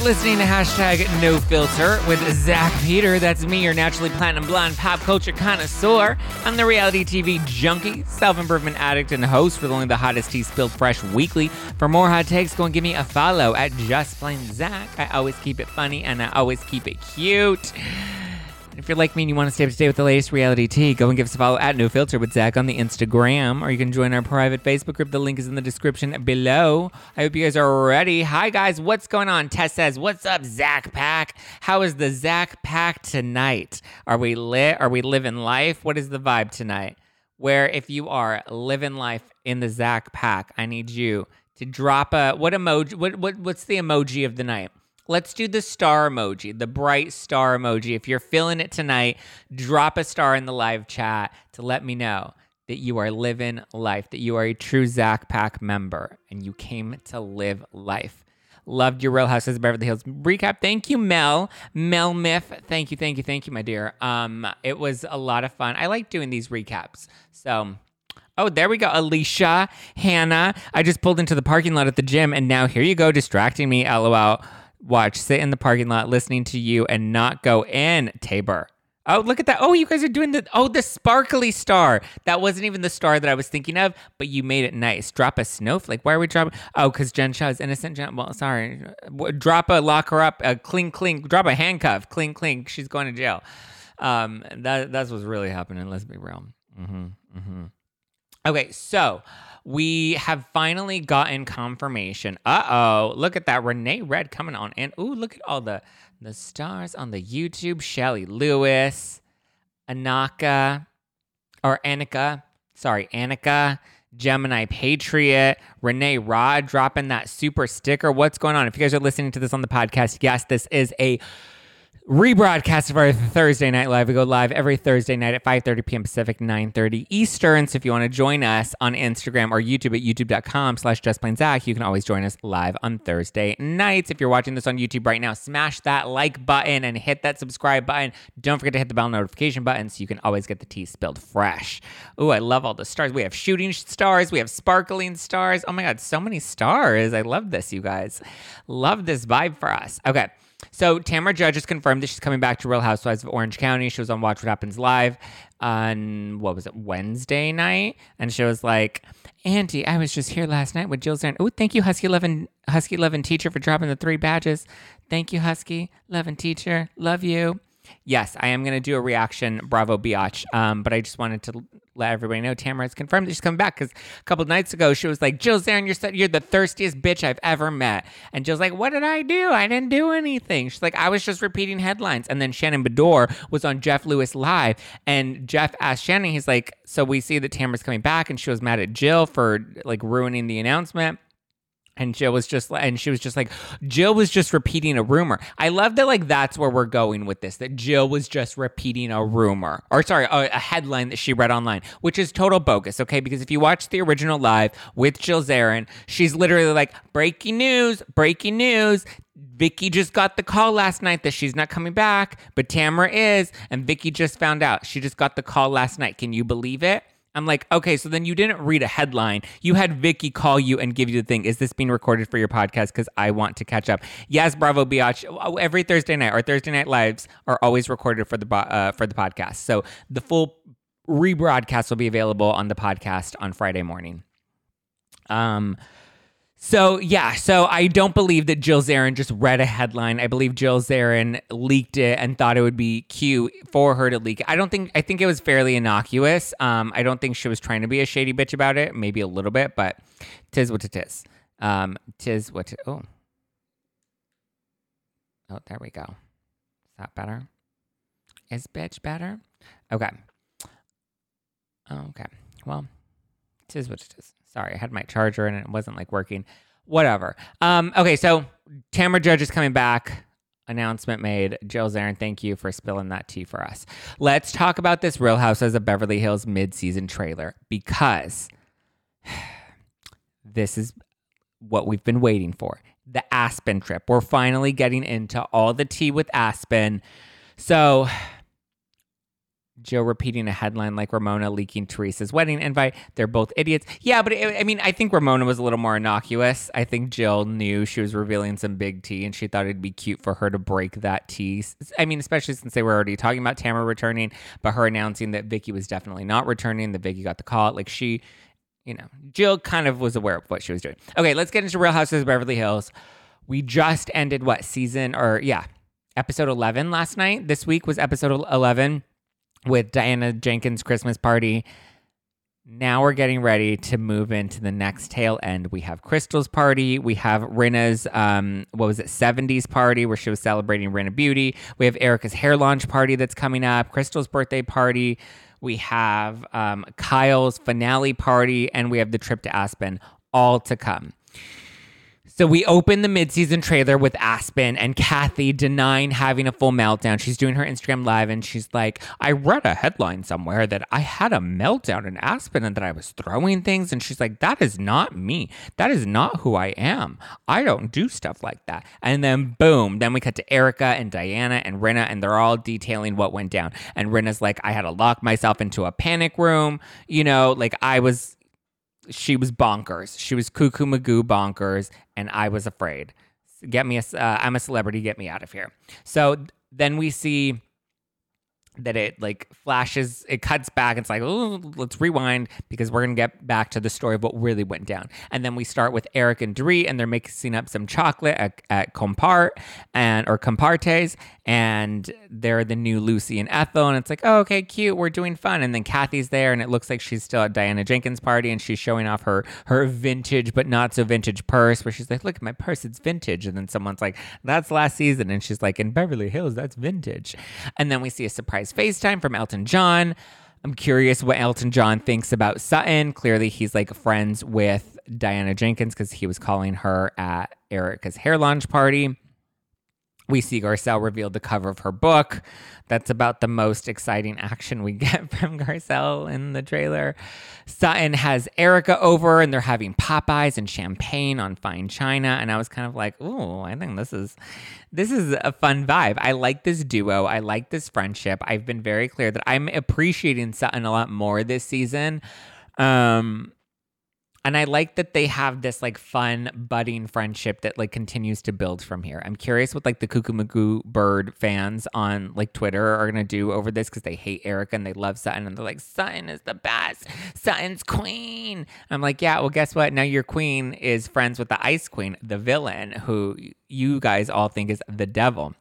You're listening to hashtag no filter with Zach Peter. That's me, your naturally platinum blonde pop culture connoisseur. I'm the reality TV junkie, self improvement addict, and host with only the hottest tea spilled fresh weekly. For more hot takes, go and give me a follow at Just Plain Zach. I always keep it funny and I always keep it cute. If you're like me and you want to stay up to date with the latest reality tea, go and give us a follow at No Filter with Zach on the Instagram, or you can join our private Facebook group. The link is in the description below. I hope you guys are ready. Hi guys, what's going on? Tess says, "What's up, Zach Pack? How is the Zach Pack tonight? Are we lit? Are we living life? What is the vibe tonight? Where if you are living life in the Zach Pack, I need you to drop a what emoji? What what what's the emoji of the night?" Let's do the star emoji, the bright star emoji. If you're feeling it tonight, drop a star in the live chat to let me know that you are living life, that you are a true Zach Pack member and you came to live life. Loved your Real Houses of Beverly Hills recap. Thank you, Mel. Mel Miff. Thank you, thank you, thank you, my dear. Um, it was a lot of fun. I like doing these recaps. So Oh, there we go. Alicia, Hannah. I just pulled into the parking lot at the gym and now here you go, distracting me. LOL watch, sit in the parking lot listening to you and not go in, Tabor. Oh, look at that. Oh, you guys are doing the oh, the sparkly star. That wasn't even the star that I was thinking of, but you made it nice. Drop a snowflake. Why are we dropping? Oh, because Jen Shah is innocent. Jen, well, sorry. Drop a lock her up. A clink clink. Drop a handcuff. Clink clink. She's going to jail. Um, that that's what's really happening. Let's be real. Mm-hmm, mm-hmm. Okay, so we have finally gotten confirmation. Uh oh, look at that. Renee Red coming on. And ooh, look at all the, the stars on the YouTube. Shelly Lewis, Anaka, or Annika. Sorry, Annika. Gemini Patriot, Renee Rod dropping that super sticker. What's going on? If you guys are listening to this on the podcast, yes, this is a rebroadcast of our Thursday Night Live. We go live every Thursday night at 5.30 p.m. Pacific, 9.30 Eastern. So if you want to join us on Instagram or YouTube at youtube.com slash justplainzach, you can always join us live on Thursday nights. If you're watching this on YouTube right now, smash that like button and hit that subscribe button. Don't forget to hit the bell notification button so you can always get the tea spilled fresh. Ooh, I love all the stars. We have shooting stars. We have sparkling stars. Oh my God, so many stars. I love this, you guys. Love this vibe for us. Okay. So Tamra Judge has confirmed that she's coming back to Real Housewives of Orange County. She was on Watch What Happens Live on what was it Wednesday night, and she was like, "Auntie, I was just here last night with Jill Zarin. Oh, thank you, Husky Eleven, Husky Eleven teacher, for dropping the three badges. Thank you, Husky Eleven teacher. Love you." Yes, I am going to do a reaction. Bravo, Biatch. Um, but I just wanted to let everybody know Tamara has confirmed that she's coming back because a couple nights ago she was like, Jill Zarin, you're you're the thirstiest bitch I've ever met. And Jill's like, What did I do? I didn't do anything. She's like, I was just repeating headlines. And then Shannon Beador was on Jeff Lewis Live, and Jeff asked Shannon, he's like, So we see that Tamara's coming back, and she was mad at Jill for like ruining the announcement. And Jill was just and she was just like, Jill was just repeating a rumor. I love that, like, that's where we're going with this, that Jill was just repeating a rumor, or sorry, a, a headline that she read online, which is total bogus, okay? Because if you watch the original live with Jill Zarin, she's literally like, breaking news, breaking news. Vicki just got the call last night that she's not coming back, but Tamara is, and Vicki just found out. She just got the call last night. Can you believe it? I'm like, okay, so then you didn't read a headline. You had Vicki call you and give you the thing. Is this being recorded for your podcast? Because I want to catch up. Yes, Bravo Biatch. Oh, every Thursday night, our Thursday night lives are always recorded for the uh, for the podcast. So the full rebroadcast will be available on the podcast on Friday morning. Um, so yeah, so I don't believe that Jill Zarin just read a headline. I believe Jill Zarin leaked it and thought it would be cute for her to leak it. I don't think I think it was fairly innocuous. Um, I don't think she was trying to be a shady bitch about it. Maybe a little bit, but tis what it is. Um, tis what. It, oh, oh, there we go. Is that better? Is bitch better? Okay. Okay. Well, tis what it is. Sorry, I had my charger and it wasn't like working. Whatever. Um, okay, so Tamara Judge is coming back. Announcement made. Jill Zarin, thank you for spilling that tea for us. Let's talk about this Real Housewives of Beverly Hills mid-season trailer because this is what we've been waiting for. The Aspen trip. We're finally getting into all the tea with Aspen. So Jill repeating a headline like Ramona leaking Teresa's wedding invite. They're both idiots. Yeah, but it, I mean, I think Ramona was a little more innocuous. I think Jill knew she was revealing some big tea and she thought it'd be cute for her to break that tea. I mean, especially since they were already talking about Tamara returning, but her announcing that Vicki was definitely not returning, that Vicki got the call. Like she, you know, Jill kind of was aware of what she was doing. Okay, let's get into Real Houses of Beverly Hills. We just ended what season or yeah, episode 11 last night. This week was episode 11 with Diana Jenkins' Christmas party. Now we're getting ready to move into the next tail end. We have Crystal's party. We have Rinna's, um, what was it, 70s party where she was celebrating Rinna Beauty. We have Erika's hair launch party that's coming up, Crystal's birthday party. We have um, Kyle's finale party, and we have the trip to Aspen all to come. So we open the midseason trailer with Aspen and Kathy denying having a full meltdown. She's doing her Instagram live and she's like, I read a headline somewhere that I had a meltdown in Aspen and that I was throwing things. And she's like, that is not me. That is not who I am. I don't do stuff like that. And then boom, then we cut to Erika and Diana and Rinna and they're all detailing what went down. And Rinna's like, I had to lock myself into a panic room. You know, like I was she was bonkers. She was cuckoo magoo bonkers, and I was afraid. Get me a, uh, I'm a celebrity. Get me out of here. So then we see that it like flashes, it cuts back. It's like, oh, let's rewind because we're gonna get back to the story of what really went down. And then we start with Eric and Dree, and they're mixing up some chocolate at, at Compart and or Compartes, and they're the new Lucy and Ethel, and it's like, oh, okay, cute, we're doing fun. And then Kathy's there, and it looks like she's still at Diana Jenkins' party, and she's showing off her her vintage but not so vintage purse, where she's like, look at my purse, it's vintage. And then someone's like, that's last season, and she's like, in Beverly Hills, that's vintage. And then we see a surprise FaceTime from Elton John. I'm curious what Elton John thinks about Sutton. Clearly, he's like friends with Diana Jenkins because he was calling her at Erika's hair launch party. We see Garcelle reveal the cover of her book. That's about the most exciting action we get from Garcelle in the trailer. Sutton has Erika over and they're having Popeyes and champagne on fine china. And I was kind of like, ooh, I think this is this is a fun vibe. I like this duo. I like this friendship. I've been very clear that I'm appreciating Sutton a lot more this season. Um, and I like that they have this like fun budding friendship that like continues to build from here. I'm curious what like the Cuckoo Bird fans on like Twitter are gonna do over this because they hate Erika and they love Sutton and they're like Sutton is the best. Sutton's queen. I'm like, yeah, well, guess what? Now your queen is friends with the Ice Queen, the villain, who you guys all think is the devil.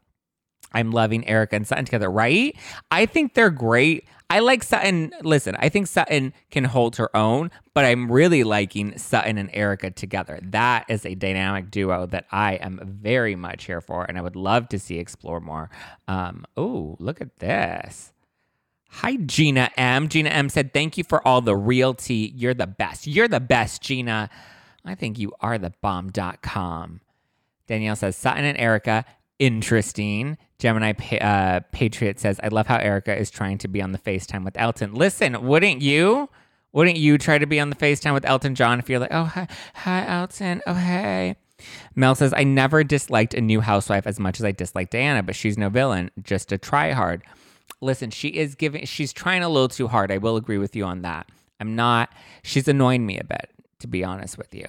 I'm loving Erika and Sutton together, right? I think they're great. I like Sutton. Listen, I think Sutton can hold her own, but I'm really liking Sutton and Erika together. That is a dynamic duo that I am very much here for, and I would love to see explore more. Um, oh, look at this. Hi, Gina M. Gina M said, Thank you for all the realty. You're the best. You're the best, Gina. I think you are the bomb.com. Danielle says, Sutton and Erika, interesting. Gemini uh, Patriot says, I love how Erika is trying to be on the FaceTime with Elton. Listen, wouldn't you? Wouldn't you try to be on the FaceTime with Elton John if you're like, oh, hi, hi Elton. Oh, hey. Mel says, I never disliked a new housewife as much as I disliked Diana, but she's no villain, just a try hard. Listen, she is giving, she's trying a little too hard. I will agree with you on that. I'm not, she's annoying me a bit, to be honest with you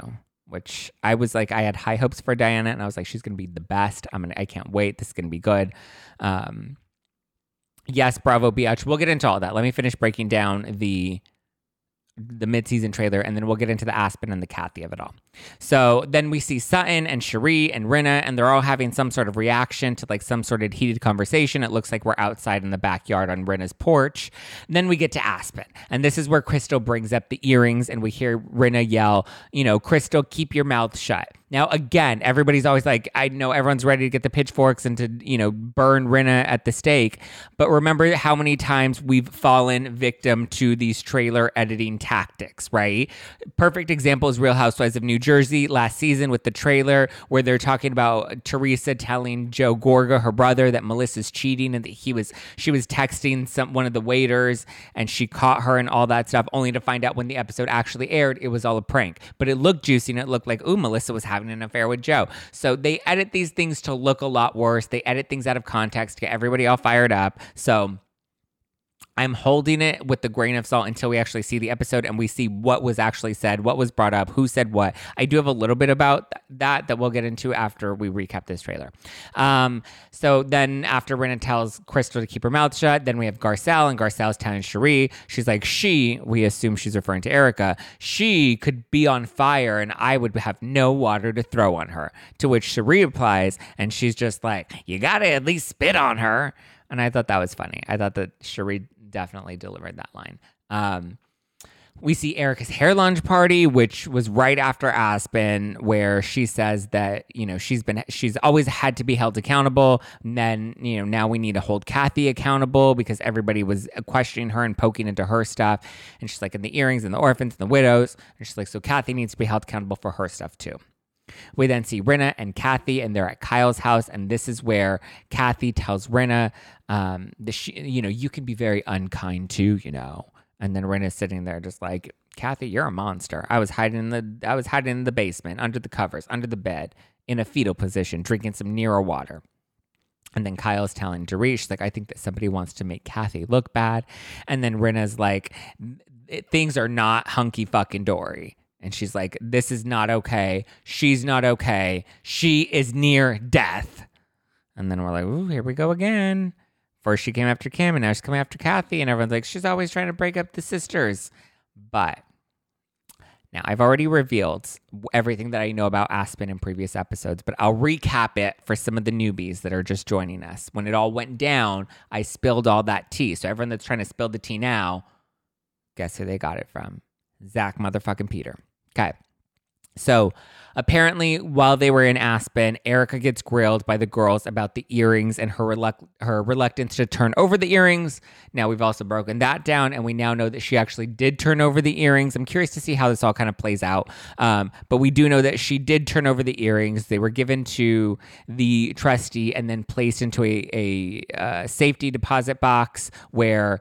which I was like, I had high hopes for Diana, and I was like, she's gonna be the best. I'm gonna, I can't wait. This is gonna be good. Um, yes, bravo, Biatch. We'll get into all that. Let me finish breaking down the the midseason trailer, and then we'll get into the Aspen and the Kathy of it all. So then we see Sutton and Sheree and Rinna, and they're all having some sort of reaction to like some sort of heated conversation. It looks like we're outside in the backyard on Rinna's porch. And then we get to Aspen, and this is where Crystal brings up the earrings, and we hear Rinna yell, you know, Crystal, keep your mouth shut. Now, again, everybody's always like, I know everyone's ready to get the pitchforks and to, you know, burn Rinna at the stake. But remember how many times we've fallen victim to these trailer editing tactics, right? Perfect example is Real Housewives of New Jersey last season with the trailer where they're talking about Teresa telling Joe Gorga, her brother, that Melissa's cheating and that he was, she was texting some, one of the waiters and she caught her and all that stuff, only to find out when the episode actually aired, it was all a prank. But it looked juicy and it looked like, ooh, Melissa was having having an affair with Joe. So they edit these things to look a lot worse. They edit things out of context to get everybody all fired up. So I'm holding it with the grain of salt until we actually see the episode and we see what was actually said, what was brought up, who said what. I do have a little bit about that that we'll get into after we recap this trailer. Um, so then after Rinna tells Crystal to keep her mouth shut, then we have Garcelle and Garcelle's telling Sheree, she's like, she, we assume she's referring to Erika, she could be on fire and I would have no water to throw on her. To which Sheree replies, and she's just like, you gotta at least spit on her. And I thought that was funny. I thought that Sheree definitely delivered that line. Um, we see Erika's hair lunch party, which was right after Aspen, where she says that you know she's been she's always had to be held accountable. And then you know now we need to hold Kathy accountable because everybody was questioning her and poking into her stuff. And she's like, in the earrings and the orphans and the widows, and she's like, so Kathy needs to be held accountable for her stuff too. We then see Rinna and Kathy, and they're at Kyle's house, and this is where Kathy tells Rinna, um, that she, you know, you can be very unkind too, you know. And then Rinna's sitting there, just like Kathy, you're a monster. I was hiding in the, I was hiding in the basement, under the covers, under the bed, in a fetal position, drinking some Nero water. And then Kyle's telling Dorit, like, I think that somebody wants to make Kathy look bad. And then Rinna's like, things are not hunky fucking dory. And she's like, This is not okay. She's not okay. She is near death. And then we're like, Ooh, here we go again. First she came after Kim, and now she's coming after Kathy. And everyone's like, She's always trying to break up the sisters. But now I've already revealed everything that I know about Aspen in previous episodes, but I'll recap it for some of the newbies that are just joining us. When it all went down, I spilled all that tea. So everyone that's trying to spill the tea now, guess who they got it from? Zach motherfucking Peter. Okay. So apparently, while they were in Aspen, Erika gets grilled by the girls about the earrings and her reluct- her reluctance to turn over the earrings. Now we've also broken that down, and we now know that she actually did turn over the earrings. I'm curious to see how this all kind of plays out. Um, but we do know that she did turn over the earrings. They were given to the trustee and then placed into a, a uh, safety deposit box where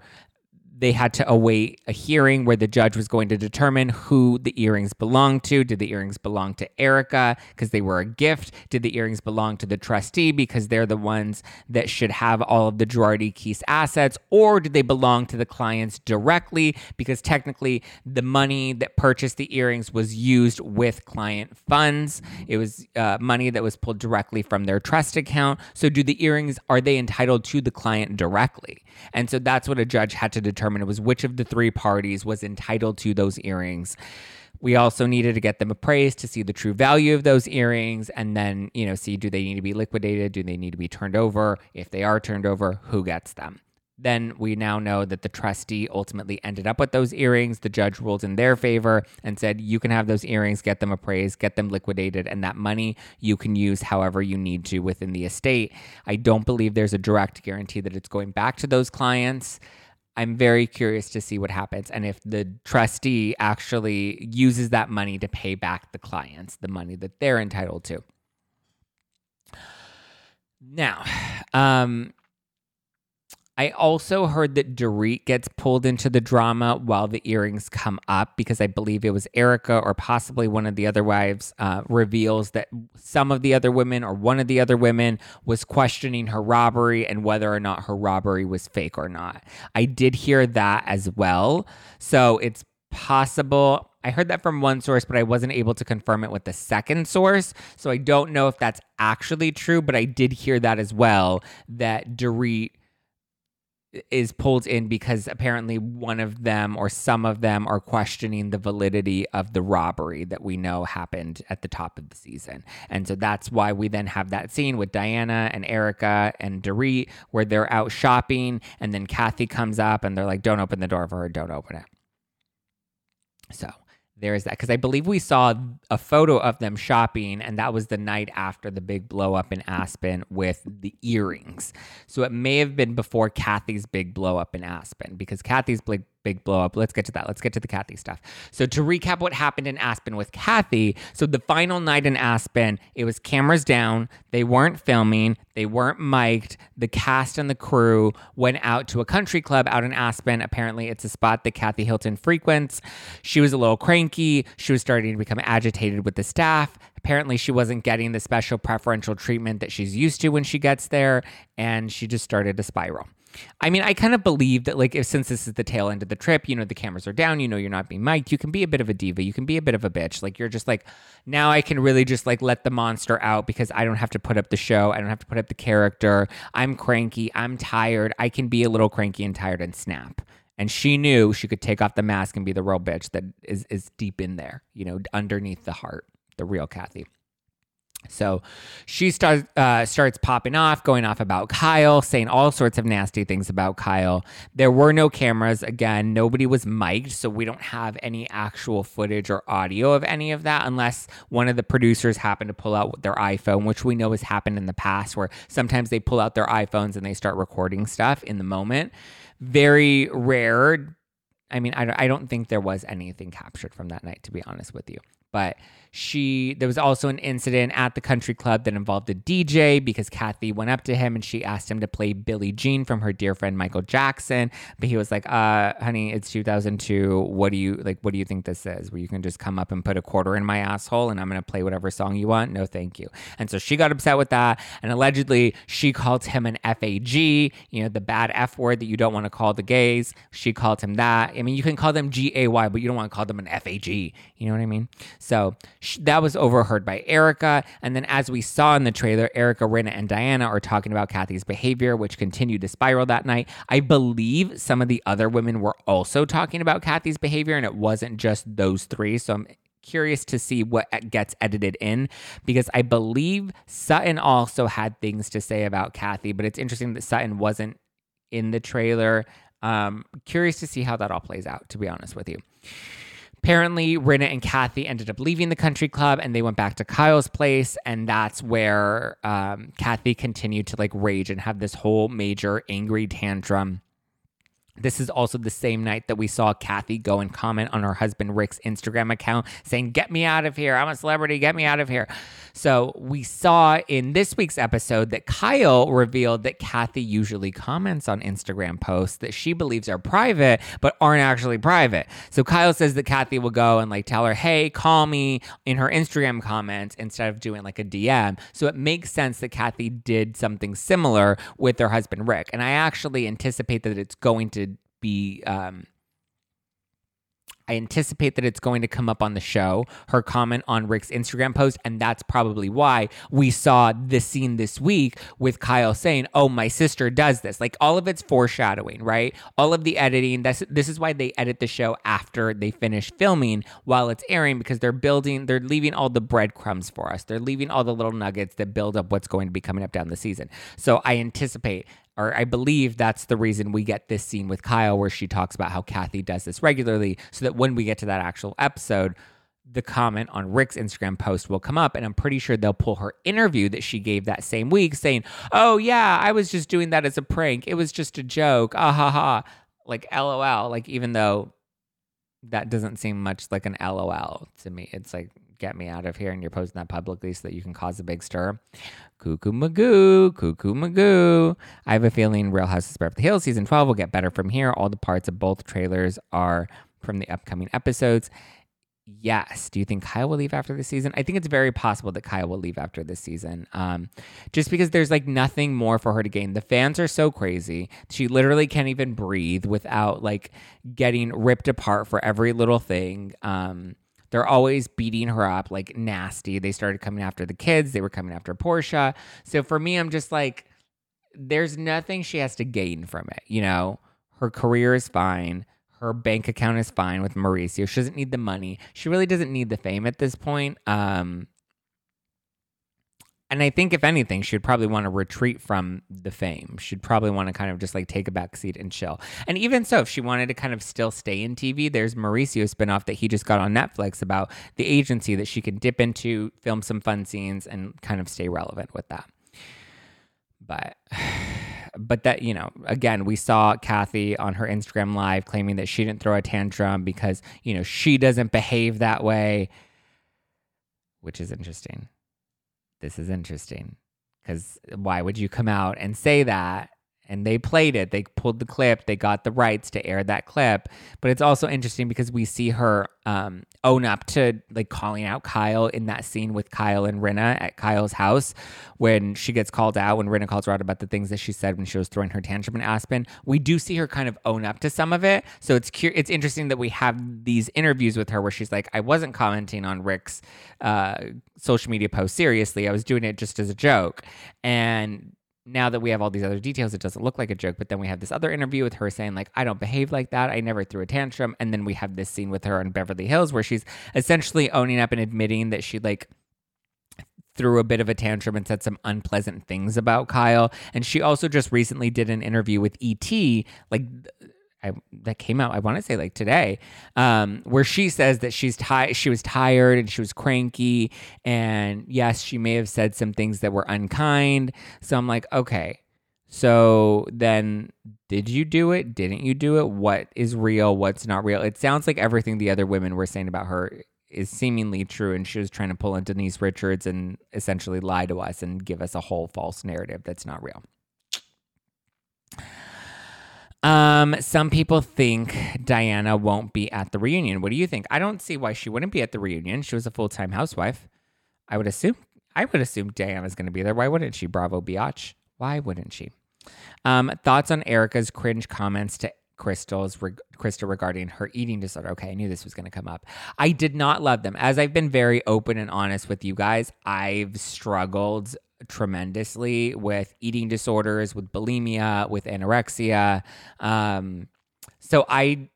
they had to await a hearing where the judge was going to determine who the earrings belonged to. Did the earrings belong to Erika because they were a gift? Did the earrings belong to the trustee because they're the ones that should have all of the Girardi Keese assets? Or did they belong to the clients directly because technically the money that purchased the earrings was used with client funds? It was uh, money that was pulled directly from their trust account. So do the earrings, are they entitled to the client directly? And so that's what a judge had to determine determine it was which of the three parties was entitled to those earrings. We also needed to get them appraised to see the true value of those earrings and then, you know, see do they need to be liquidated? Do they need to be turned over? If they are turned over, who gets them? Then we now know that the trustee ultimately ended up with those earrings. The judge ruled in their favor and said, you can have those earrings, get them appraised, get them liquidated, and that money you can use however you need to within the estate. I don't believe there's a direct guarantee that it's going back to those clients. I'm very curious to see what happens and if the trustee actually uses that money to pay back the clients the money that they're entitled to. Now, um, I also heard that Dorit gets pulled into the drama while the earrings come up because I believe it was Erika or possibly one of the other wives uh, reveals that some of the other women or one of the other women was questioning her robbery and whether or not her robbery was fake or not. I did hear that as well. So it's possible. I heard that from one source, but I wasn't able to confirm it with the second source. So I don't know if that's actually true, but I did hear that as well that Dorit is pulled in because apparently one of them or some of them are questioning the validity of the robbery that we know happened at the top of the season. And so that's why we then have that scene with Diana and Erika and Dorit where they're out shopping and then Kathy comes up and they're like, don't open the door for her, don't open it. So there's that because I believe we saw a photo of them shopping, and that was the night after the big blow up in Aspen with the earrings. So it may have been before Kathy's big blow up in Aspen because Kathy's big big blow up. Let's get to that. Let's get to the Kathy stuff. So to recap what happened in Aspen with Kathy, so the final night in Aspen, it was cameras down. They weren't filming. They weren't mic'd. The cast and the crew went out to a country club out in Aspen. Apparently, it's a spot that Kathy Hilton frequents. She was a little cranky. She was starting to become agitated with the staff. Apparently, she wasn't getting the special preferential treatment that she's used to when she gets there, and she just started to spiral. I mean, I kind of believe that, like, if since this is the tail end of the trip, you know, the cameras are down, you know, you're not being mic'd, you can be a bit of a diva, you can be a bit of a bitch. Like, you're just like, now I can really just like let the monster out because I don't have to put up the show, I don't have to put up the character. I'm cranky, I'm tired, I can be a little cranky and tired and snap. And she knew she could take off the mask and be the real bitch that is is deep in there, you know, underneath the heart, the real Kathy. So she starts uh, starts popping off, going off about Kyle, saying all sorts of nasty things about Kyle. There were no cameras. Again, nobody was mic'd, so we don't have any actual footage or audio of any of that, unless one of the producers happened to pull out their iPhone, which we know has happened in the past, where sometimes they pull out their iPhones and they start recording stuff in the moment. Very rare. I mean, I, I don't think there was anything captured from that night, to be honest with you. But she there was also an incident at the country club that involved a DJ because Kathy went up to him and she asked him to play Billie Jean from her dear friend Michael Jackson. But he was like, uh, honey, it's 2002. What do you like what do you think this is? Where you can just come up and put a quarter in my asshole and I'm gonna play whatever song you want? No, thank you. And so she got upset with that. And allegedly she called him an FAG, you know, the bad F word that you don't want to call the gays. She called him that. I mean, you can call them G A Y, but you don't want to call them an FAG. You know what I mean? So that was overheard by Erika. And then, as we saw in the trailer, Erika, Rinna, and Diana are talking about Kathy's behavior, which continued to spiral that night. I believe some of the other women were also talking about Kathy's behavior, and it wasn't just those three. So I'm curious to see what gets edited in because I believe Sutton also had things to say about Kathy, but it's interesting that Sutton wasn't in the trailer. Um, curious to see how that all plays out, to be honest with you. Apparently, Rinna and Kathy ended up leaving the country club and they went back to Kyle's place. And that's where um, Kathy continued to like rage and have this whole major angry tantrum. This is also the same night that we saw Kathy go and comment on her husband Rick's Instagram account saying, Get me out of here. I'm a celebrity. Get me out of here. So we saw in this week's episode that Kyle revealed that Kathy usually comments on Instagram posts that she believes are private, but aren't actually private. So Kyle says that Kathy will go and like tell her, Hey, call me in her Instagram comments instead of doing like a DM. So it makes sense that Kathy did something similar with her husband Rick. And I actually anticipate that it's going to be um, I anticipate that it's going to come up on the show, her comment on Rick's Instagram post. And that's probably why we saw this scene this week with Kyle saying, Oh, my sister does this. Like all of it's foreshadowing, right? All of the editing. That's, this is why they edit the show after they finish filming while it's airing because they're building, they're leaving all the breadcrumbs for us. They're leaving all the little nuggets that build up what's going to be coming up down the season. So I anticipate or I believe that's the reason we get this scene with Kyle where she talks about how Kathy does this regularly, so that when we get to that actual episode, the comment on Rick's Instagram post will come up, and I'm pretty sure they'll pull her interview that she gave that same week saying, Oh, yeah, I was just doing that as a prank. It was just a joke. Ah ha ha. Like LOL. Like, even though that doesn't seem much like an LOL to me, it's like, get me out of here, and you're posting that publicly so that you can cause a big stir. Cuckoo Magoo, Cuckoo Magoo. I have a feeling Real Houses of the Hills season 12 will get better from here. All the parts of both trailers are from the upcoming episodes. Yes. Do you think Kyle will leave after this season? I think it's very possible that Kyle will leave after this season. Um, just because there's like nothing more for her to gain. The fans are so crazy. She literally can't even breathe without like getting ripped apart for every little thing. Um, they're always beating her up like nasty. They started coming after the kids, they were coming after Portia. So for me, I'm just like, there's nothing she has to gain from it. You know, her career is fine. Her bank account is fine with Mauricio. She doesn't need the money. She really doesn't need the fame at this point. Um, and I think if anything, she'd probably want to retreat from the fame. She'd probably want to kind of just like take a back seat and chill. And even so, if she wanted to kind of still stay in TV, there's Mauricio spinoff that he just got on Netflix about the agency that she can dip into, film some fun scenes, and kind of stay relevant with that. But but that you know again we saw kathy on her instagram live claiming that she didn't throw a tantrum because you know she doesn't behave that way which is interesting this is interesting. Because why would you come out and say that and they played it. They pulled the clip. They got the rights to air that clip. But it's also interesting because we see her um, own up to like calling out Kyle in that scene with Kyle and Rinna at Kyle's house when she gets called out when Rinna calls her out about the things that she said when she was throwing her tantrum in Aspen. We do see her kind of own up to some of it. So it's cu- it's interesting that we have these interviews with her where she's like, I wasn't commenting on Rick's uh, social media post seriously. I was doing it just as a joke. And now that we have all these other details, it doesn't look like a joke. But then we have this other interview with her saying, like, I don't behave like that. I never threw a tantrum. And then we have this scene with her in Beverly Hills where she's essentially owning up and admitting that she, like, threw a bit of a tantrum and said some unpleasant things about Kyle. And she also just recently did an interview with ET, like I, that came out, I want to say like today, um, where she says that she's tired, she was tired and she was cranky. And yes, she may have said some things that were unkind. So I'm like, okay, so then did you do it? Didn't you do it? What is real? What's not real? It sounds like everything the other women were saying about her is seemingly true. And she was trying to pull in Denise Richards and essentially lie to us and give us a whole false narrative that's not real. Um, some people think Diana won't be at the reunion. What do you think? I don't see why she wouldn't be at the reunion. She was a full time housewife. I would assume. I would assume Diana's going to be there. Why wouldn't she? Bravo, biatch. Why wouldn't she? Um, thoughts on Erika's cringe comments to Crystal's reg- Crystal regarding her eating disorder. Okay, I knew this was going to come up. I did not love them. As I've been very open and honest with you guys, I've struggled tremendously with eating disorders, with bulimia, with anorexia. Um, so I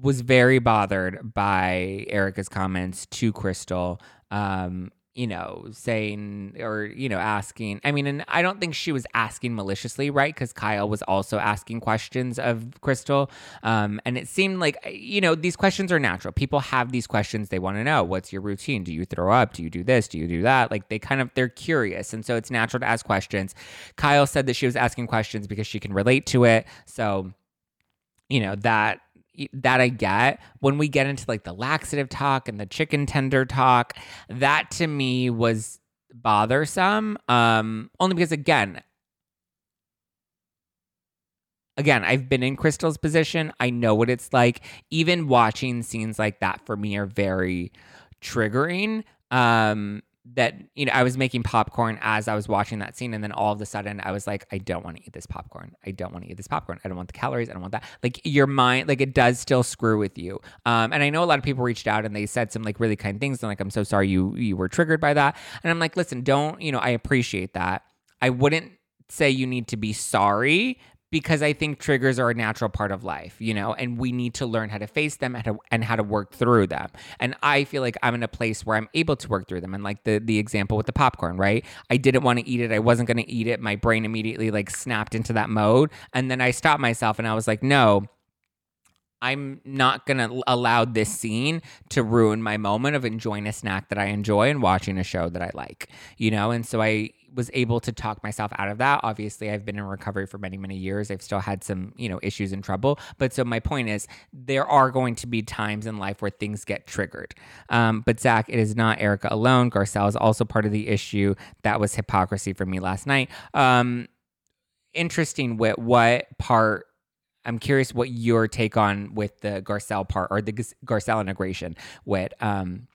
was very bothered by Erika's comments to Crystal. Um, you know, saying or, you know, asking. I mean, and I don't think she was asking maliciously, right? Because Kyle was also asking questions of Crystal. Um, and it seemed like, you know, these questions are natural. People have these questions. They want to know what's your routine? Do you throw up? Do you do this? Do you do that? Like they kind of, they're curious. And so it's natural to ask questions. Kyle said that she was asking questions because she can relate to it. So, you know, that that I get. When we get into like the laxative talk and the chicken tender talk, that to me was bothersome. Um, only because again, again, I've been in Crystal's position. I know what it's like. Even watching scenes like that for me are very triggering. Um, that you know I was making popcorn as I was watching that scene, and then all of a sudden I was like, I don't want to eat this popcorn. I don't want to eat this popcorn. I don't want the calories. I don't want that. Like your mind, like it does still screw with you. Um, and I know a lot of people reached out and they said some like really kind things. And like, I'm so sorry you you were triggered by that. And I'm like, listen, don't you know? I appreciate that. I wouldn't say you need to be sorry because I think triggers are a natural part of life, you know, and we need to learn how to face them and how to, and how to work through them. And I feel like I'm in a place where I'm able to work through them. And like the the example with the popcorn, right? I didn't want to eat it. I wasn't going to eat it. My brain immediately like snapped into that mode, and then I stopped myself and I was like, no. I'm not going to allow this scene to ruin my moment of enjoying a snack that I enjoy and watching a show that I like, you know? And so I was able to talk myself out of that. Obviously, I've been in recovery for many, many years. I've still had some, you know, issues and trouble. But so my point is, there are going to be times in life where things get triggered. Um, but Zach, it is not Erika alone. Garcelle is also part of the issue. That was hypocrisy for me last night. Um, interesting. What what part? I'm curious what your take on with the Garcelle part or the Garcelle integration with um,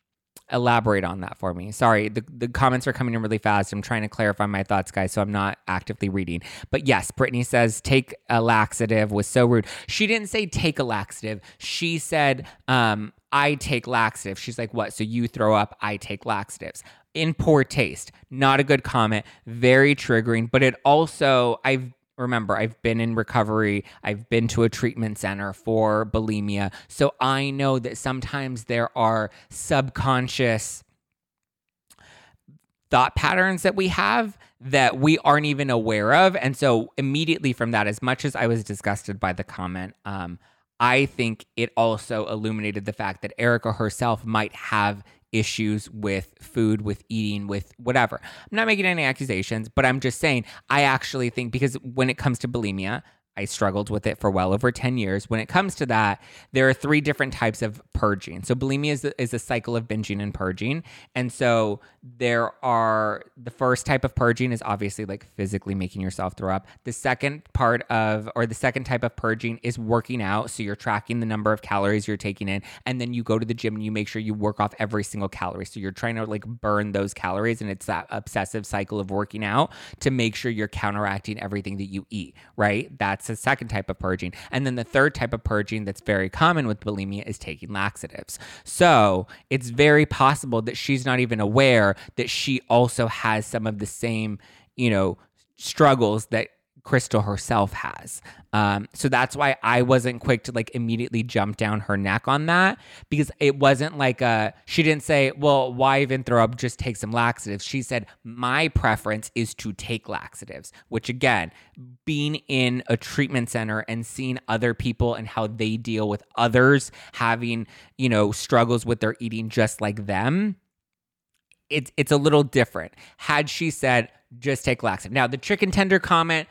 elaborate on that for me. Sorry, the, the comments are coming in really fast. I'm trying to clarify my thoughts, guys, so I'm not actively reading. But yes, Brittany says take a laxative was so rude. She didn't say take a laxative. She said, um, I take laxative. She's like, what? So you throw up, I take laxatives. In poor taste. Not a good comment. Very triggering, but it also, I've remember, I've been in recovery, I've been to a treatment center for bulimia. So I know that sometimes there are subconscious thought patterns that we have that we aren't even aware of. And so immediately from that, as much as I was disgusted by the comment, um, I think it also illuminated the fact that Erika herself might have issues with food, with eating, with whatever. I'm not making any accusations, but I'm just saying I actually think because when it comes to bulimia, I struggled with it for well over 10 years. When it comes to that, there are three different types of purging. So, bulimia is, is a cycle of binging and purging. And so, there are the first type of purging is obviously like physically making yourself throw up. The second part of, or the second type of purging is working out. So, you're tracking the number of calories you're taking in, and then you go to the gym and you make sure you work off every single calorie. So, you're trying to like burn those calories, and it's that obsessive cycle of working out to make sure you're counteracting everything that you eat, right? That's the second type of purging. And then the third type of purging that's very common with bulimia is taking laxatives. So it's very possible that she's not even aware that she also has some of the same, you know, struggles that Crystal herself has. Um, so that's why I wasn't quick to like immediately jump down her neck on that because it wasn't like a, she didn't say, well, why even throw up? Just take some laxatives. She said, my preference is to take laxatives, which again, being in a treatment center and seeing other people and how they deal with others having, you know, struggles with their eating just like them. It's, it's a little different. Had she said, just take laxative. Now, the chicken tender comment,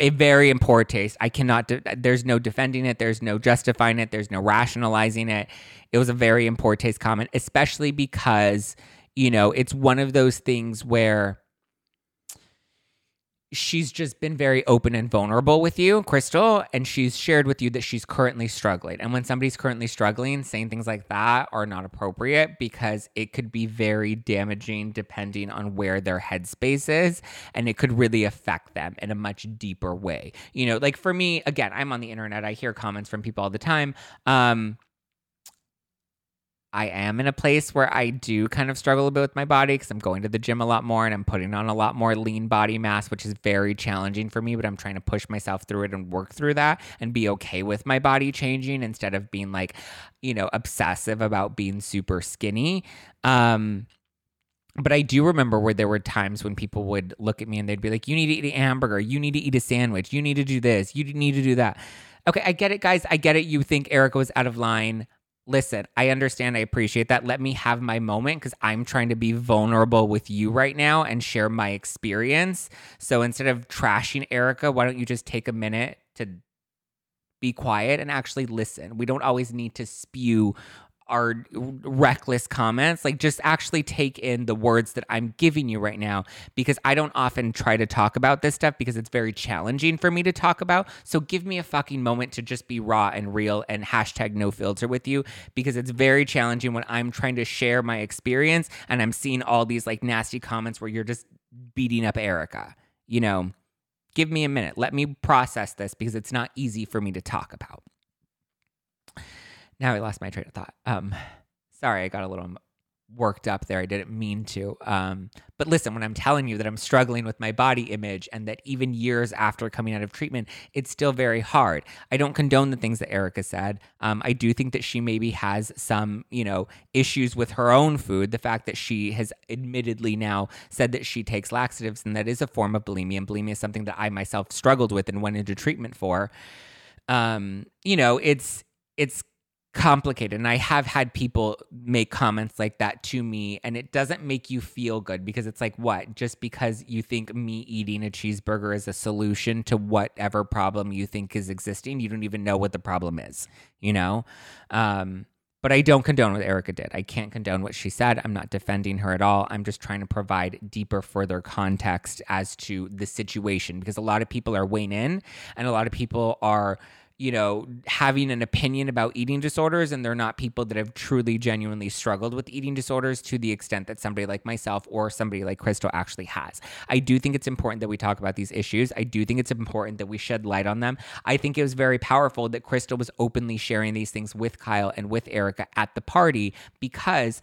a very important taste. I cannot, de- there's no defending it. There's no justifying it. There's no rationalizing it. It was a very important taste comment, especially because, you know, it's one of those things where she's just been very open and vulnerable with you, Crystal, and she's shared with you that she's currently struggling. And when somebody's currently struggling, saying things like that are not appropriate because it could be very damaging depending on where their headspace is. And it could really affect them in a much deeper way. You know, like for me, again, I'm on the internet, I hear comments from people all the time. Um, I am in a place where I do kind of struggle a bit with my body because I'm going to the gym a lot more and I'm putting on a lot more lean body mass, which is very challenging for me. But I'm trying to push myself through it and work through that and be okay with my body changing instead of being like, you know, obsessive about being super skinny. Um, but I do remember where there were times when people would look at me and they'd be like, you need to eat a hamburger, you need to eat a sandwich, you need to do this, you need to do that. Okay, I get it, guys. I get it. You think Erika was out of line listen, I understand. I appreciate that. Let me have my moment because I'm trying to be vulnerable with you right now and share my experience. So instead of trashing Erika, why don't you just take a minute to be quiet and actually listen? We don't always need to spew are reckless comments. Like, just actually take in the words that I'm giving you right now because I don't often try to talk about this stuff because it's very challenging for me to talk about. So, give me a fucking moment to just be raw and real and hashtag no filter with you because it's very challenging when I'm trying to share my experience and I'm seeing all these like nasty comments where you're just beating up Erika. You know, give me a minute. Let me process this because it's not easy for me to talk about. Now I lost my train of thought. Um, sorry, I got a little worked up there. I didn't mean to. Um, but listen, when I'm telling you that I'm struggling with my body image and that even years after coming out of treatment, it's still very hard. I don't condone the things that Erika said. Um, I do think that she maybe has some, you know, issues with her own food. The fact that she has admittedly now said that she takes laxatives and that is a form of bulimia. And bulimia is something that I myself struggled with and went into treatment for. Um, you know, it's it's complicated and i have had people make comments like that to me and it doesn't make you feel good because it's like what? Just because you think me eating a cheeseburger is a solution to whatever problem you think is existing you don't even know what the problem is you know? Um, but i don't condone what erika did. I can't condone what she said. I'm not defending her at all. I'm just trying to provide deeper further context as to the situation because a lot of people are weighing in and a lot of people are you know, having an opinion about eating disorders, and they're not people that have truly, genuinely struggled with eating disorders to the extent that somebody like myself or somebody like Crystal actually has. I do think it's important that we talk about these issues. I do think it's important that we shed light on them. I think it was very powerful that Crystal was openly sharing these things with Kyle and with Erica at the party because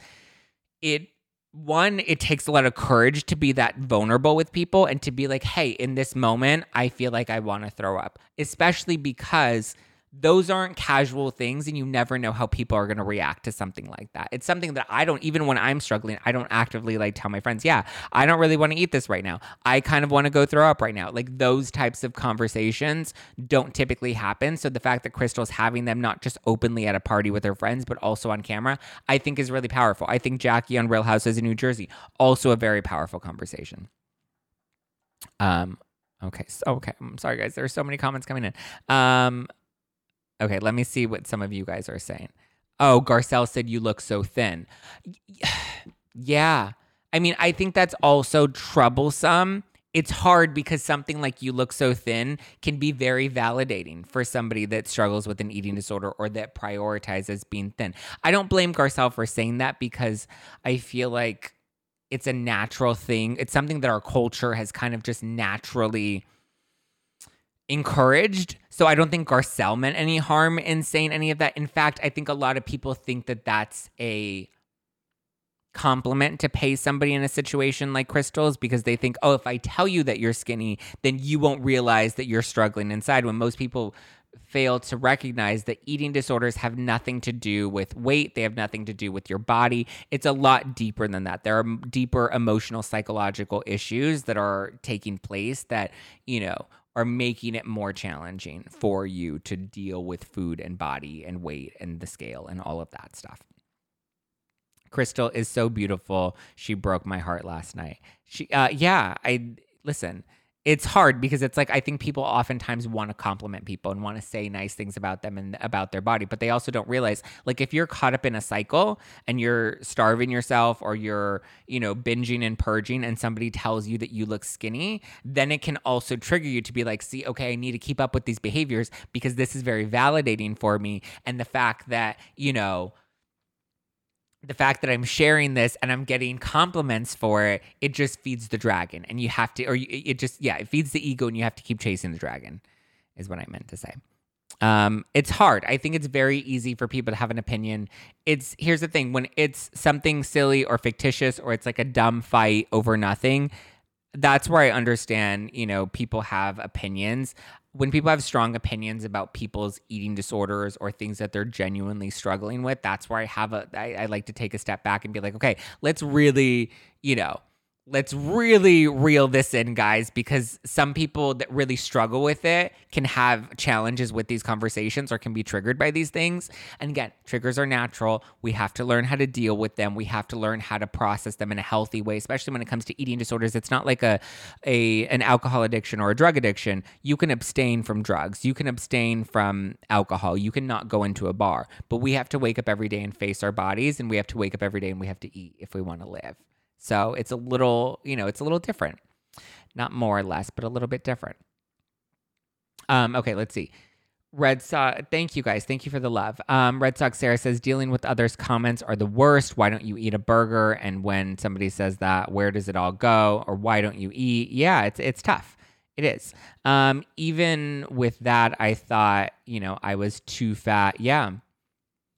it one, it takes a lot of courage to be that vulnerable with people and to be like, hey, in this moment, I feel like I want to throw up, especially because those aren't casual things and you never know how people are going to react to something like that. It's something that I don't even when I'm struggling, I don't actively like tell my friends, "Yeah, I don't really want to eat this right now. I kind of want to go throw up right now." Like those types of conversations don't typically happen. So the fact that Crystal's having them not just openly at a party with her friends but also on camera, I think is really powerful. I think Jackie on Real Houses in New Jersey also a very powerful conversation. Um Okay. So, okay. I'm sorry, guys. There are so many comments coming in. Um, okay. Let me see what some of you guys are saying. Oh, Garcelle said you look so thin. Yeah. I mean, I think that's also troublesome. It's hard because something like you look so thin can be very validating for somebody that struggles with an eating disorder or that prioritizes being thin. I don't blame Garcelle for saying that because I feel like it's a natural thing. It's something that our culture has kind of just naturally encouraged. So I don't think Garcelle meant any harm in saying any of that. In fact, I think a lot of people think that that's a compliment to pay somebody in a situation like Crystal's because they think, oh, if I tell you that you're skinny, then you won't realize that you're struggling inside. When most people fail to recognize that eating disorders have nothing to do with weight, they have nothing to do with your body. It's a lot deeper than that. There are deeper emotional, psychological issues that are taking place that, you know, are making it more challenging for you to deal with food and body and weight and the scale and all of that stuff. Crystal is so beautiful. She broke my heart last night. She, uh, yeah, I listen. It's hard because it's like I think people oftentimes want to compliment people and want to say nice things about them and about their body, but they also don't realize like if you're caught up in a cycle and you're starving yourself or you're, you know, binging and purging and somebody tells you that you look skinny, then it can also trigger you to be like, "See, okay, I need to keep up with these behaviors because this is very validating for me." And the fact that, you know, the fact that I'm sharing this and I'm getting compliments for it, it just feeds the dragon. And you have to, or it just, yeah, it feeds the ego and you have to keep chasing the dragon, is what I meant to say. Um, it's hard. I think it's very easy for people to have an opinion. It's, here's the thing when it's something silly or fictitious or it's like a dumb fight over nothing, that's where I understand, you know, people have opinions when people have strong opinions about people's eating disorders or things that they're genuinely struggling with, that's where I have a I, I like to take a step back and be like, okay, let's really, you know, let's really reel this in, guys, because some people that really struggle with it can have challenges with these conversations or can be triggered by these things. And again, triggers are natural. We have to learn how to deal with them. We have to learn how to process them in a healthy way, especially when it comes to eating disorders. It's not like a, a an alcohol addiction or a drug addiction. You can abstain from drugs. You can abstain from alcohol. You cannot go into a bar. But we have to wake up every day and face our bodies and we have to wake up every day and we have to eat if we want to live. So it's a little, you know, it's a little different. Not more or less, but a little bit different. Um, okay, let's see. Red Sox, thank you guys. Thank you for the love. Um, Red Sox Sarah says, dealing with others' comments are the worst. Why don't you eat a burger? And when somebody says that, where does it all go? Or why don't you eat? Yeah, it's it's tough. It is. Um, even with that, I thought, you know, I was too fat. Yeah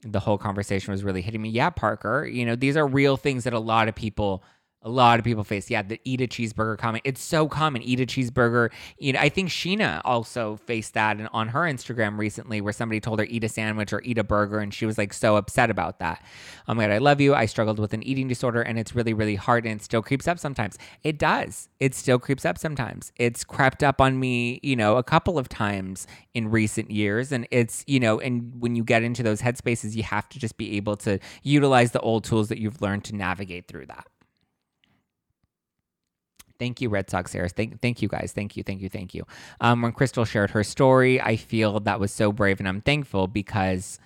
the whole conversation was really hitting me. Yeah, Parker, you know, these are real things that a lot of people a lot of people face. Yeah, the eat a cheeseburger comment. It's so common. Eat a cheeseburger. You know, I think Sheena also faced that and on her Instagram recently where somebody told her eat a sandwich or eat a burger and she was like so upset about that. Oh my god, I love you. I struggled with an eating disorder and it's really, really hard and it still creeps up sometimes. It does. It still creeps up sometimes. It's crept up on me, you know, a couple of times in recent years. And it's, you know, and when you get into those headspaces, you have to just be able to utilize the old tools that you've learned to navigate through that. Thank you, Red Sox Harris. Thank, thank you, guys. Thank you, thank you, thank you. Um, when Crystal shared her story, I feel that was so brave, and I'm thankful because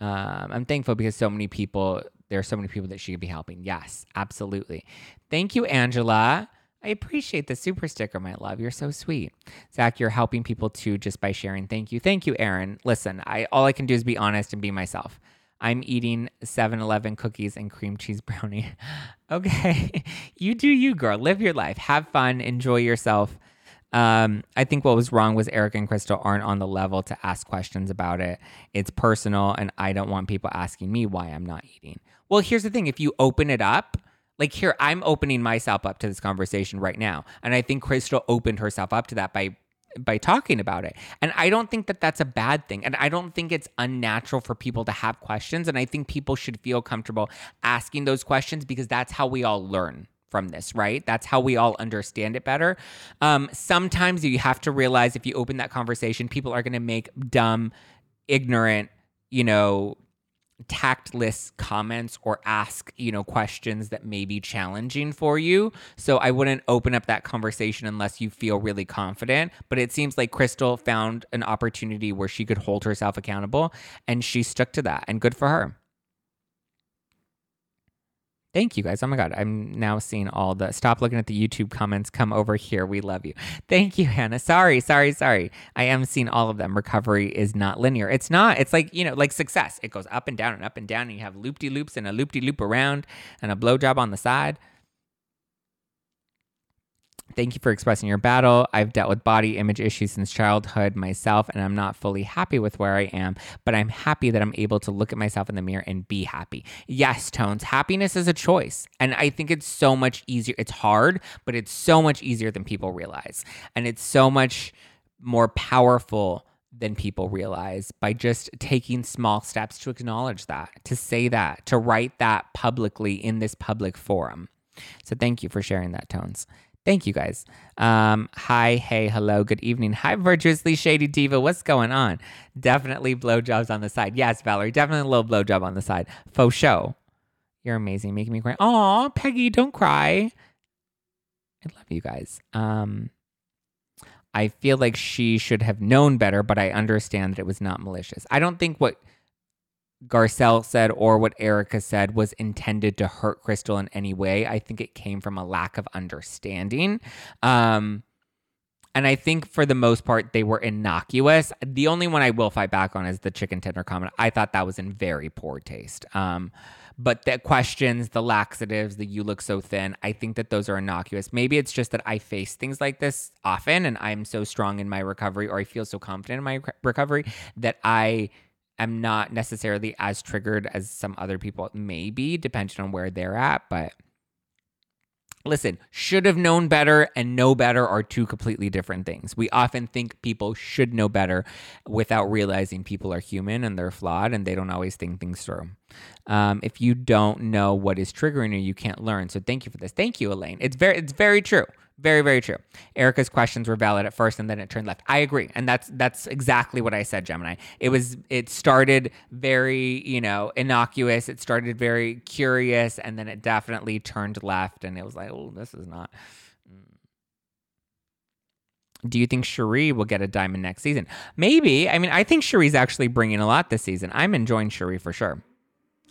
um, I'm thankful because so many people, there are so many people that she could be helping. Yes, absolutely. Thank you, Angela. I appreciate the super sticker, my love. You're so sweet. Zach, you're helping people too just by sharing. Thank you. Thank you, Aaron. Listen, I all I can do is be honest and be myself. I'm eating 7 Eleven cookies and cream cheese brownie. okay. you do you, girl. Live your life. Have fun. Enjoy yourself. Um, I think what was wrong was Eric and Crystal aren't on the level to ask questions about it. It's personal, and I don't want people asking me why I'm not eating. Well, here's the thing if you open it up, like here, I'm opening myself up to this conversation right now. And I think Crystal opened herself up to that by by talking about it. And I don't think that that's a bad thing. And I don't think it's unnatural for people to have questions. And I think people should feel comfortable asking those questions because that's how we all learn from this, right? That's how we all understand it better. Um, sometimes you have to realize if you open that conversation, people are going to make dumb, ignorant, you know, tactless comments or ask, you know, questions that may be challenging for you. So I wouldn't open up that conversation unless you feel really confident. But it seems like Crystal found an opportunity where she could hold herself accountable and she stuck to that. And good for her. Thank you guys. Oh my God. I'm now seeing all the stop looking at the YouTube comments. Come over here. We love you. Thank you, Hannah. Sorry, sorry, sorry. I am seeing all of them. Recovery is not linear. It's not. It's like, you know, like success. It goes up and down and up and down. And you have loop de loops and a loop de loop around and a blowjob on the side. Thank you for expressing your battle. I've dealt with body image issues since childhood myself, and I'm not fully happy with where I am, but I'm happy that I'm able to look at myself in the mirror and be happy. Yes, Tones, happiness is a choice. And I think it's so much easier. It's hard, but it's so much easier than people realize. And it's so much more powerful than people realize by just taking small steps to acknowledge that, to say that, to write that publicly in this public forum. So thank you for sharing that, Tones. Thank you guys. Um, hi, hey, hello, good evening. Hi, virtuously shady diva. What's going on? Definitely blowjobs on the side. Yes, Valerie, definitely a little blowjob on the side. Faux show. You're amazing, making me cry. Aw, Peggy, don't cry. I love you guys. Um, I feel like she should have known better, but I understand that it was not malicious. I don't think what Garcelle said or what Erika said was intended to hurt Crystal in any way. I think it came from a lack of understanding. Um, and I think for the most part, they were innocuous. The only one I will fight back on is the chicken tender comment. I thought that was in very poor taste. Um, but the questions, the laxatives, the you look so thin, I think that those are innocuous. Maybe it's just that I face things like this often and I'm so strong in my recovery or I feel so confident in my recovery that I am not necessarily as triggered as some other people may be, depending on where they're at. But listen, should have known better and know better are two completely different things. We often think people should know better without realizing people are human and they're flawed and they don't always think things through. Um, if you don't know what is triggering you, you can't learn. So thank you for this. Thank you, Elaine. It's very, it's very true. Very, very true. Erika's questions were valid at first and then it turned left. I agree. And that's that's exactly what I said, Gemini. It was it started very, you know, innocuous. It started very curious and then it definitely turned left and it was like, oh, this is not mm. do you think Sheree will get a diamond next season? Maybe. I mean, I think Sheree's actually bringing a lot this season. I'm enjoying Sheree for sure.